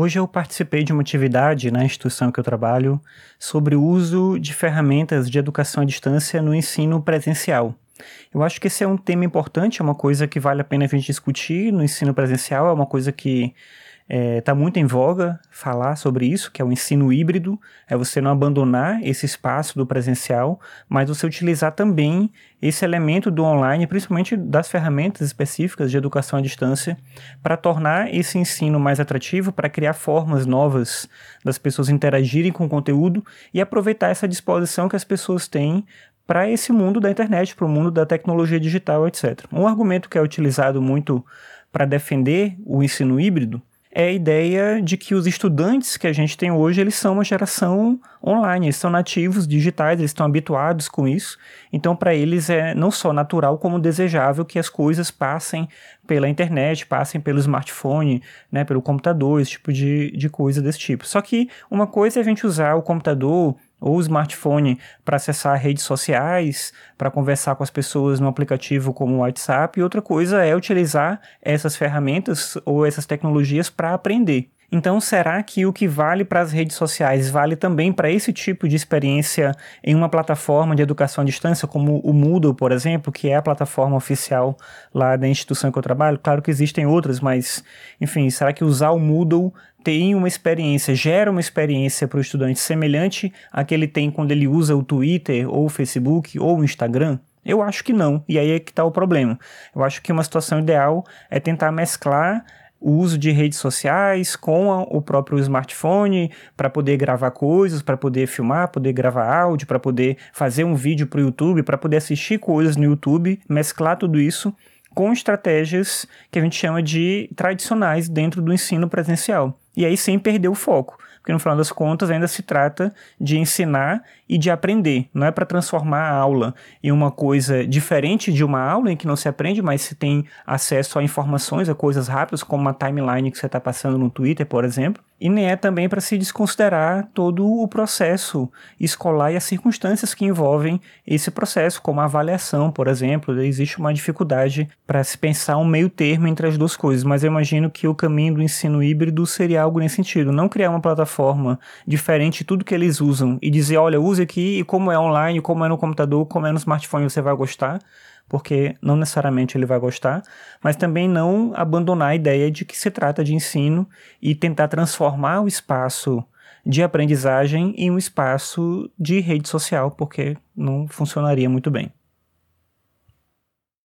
Hoje eu participei de uma atividade na instituição que eu trabalho sobre o uso de ferramentas de educação à distância no ensino presencial. Eu acho que esse é um tema importante, é uma coisa que vale a pena a gente discutir no ensino presencial, é uma coisa que Está é, tá muito em voga falar sobre isso, que é o ensino híbrido, é você não abandonar esse espaço do presencial, mas você utilizar também esse elemento do online, principalmente das ferramentas específicas de educação à distância, para tornar esse ensino mais atrativo, para criar formas novas das pessoas interagirem com o conteúdo e aproveitar essa disposição que as pessoas têm para esse mundo da internet, para o mundo da tecnologia digital, etc. Um argumento que é utilizado muito para defender o ensino híbrido é a ideia de que os estudantes que a gente tem hoje, eles são uma geração online, eles são nativos digitais, eles estão habituados com isso. Então, para eles é não só natural como desejável que as coisas passem pela internet, passem pelo smartphone, né, pelo computador, esse tipo de, de coisa desse tipo. Só que uma coisa é a gente usar o computador ou smartphone para acessar redes sociais, para conversar com as pessoas no aplicativo como o WhatsApp, e outra coisa é utilizar essas ferramentas ou essas tecnologias para aprender. Então, será que o que vale para as redes sociais vale também para esse tipo de experiência em uma plataforma de educação à distância, como o Moodle, por exemplo, que é a plataforma oficial lá da instituição que eu trabalho? Claro que existem outras, mas, enfim, será que usar o Moodle tem uma experiência, gera uma experiência para o estudante semelhante à que ele tem quando ele usa o Twitter, ou o Facebook, ou o Instagram? Eu acho que não, e aí é que está o problema. Eu acho que uma situação ideal é tentar mesclar o uso de redes sociais com a, o próprio smartphone para poder gravar coisas, para poder filmar, poder gravar áudio, para poder fazer um vídeo para o YouTube, para poder assistir coisas no YouTube, mesclar tudo isso com estratégias que a gente chama de tradicionais dentro do ensino presencial. E aí sem perder o foco porque no final das contas ainda se trata de ensinar e de aprender. Não é para transformar a aula em uma coisa diferente de uma aula em que não se aprende, mas se tem acesso a informações, a coisas rápidas, como uma timeline que você está passando no Twitter, por exemplo e nem é também para se desconsiderar todo o processo escolar e as circunstâncias que envolvem esse processo, como a avaliação, por exemplo. Existe uma dificuldade para se pensar um meio termo entre as duas coisas, mas eu imagino que o caminho do ensino híbrido seria algo nesse sentido. Não criar uma plataforma diferente de tudo que eles usam e dizer, olha, use aqui e como é online, como é no computador, como é no smartphone, você vai gostar porque não necessariamente ele vai gostar, mas também não abandonar a ideia de que se trata de ensino e tentar transformar o espaço de aprendizagem em um espaço de rede social, porque não funcionaria muito bem.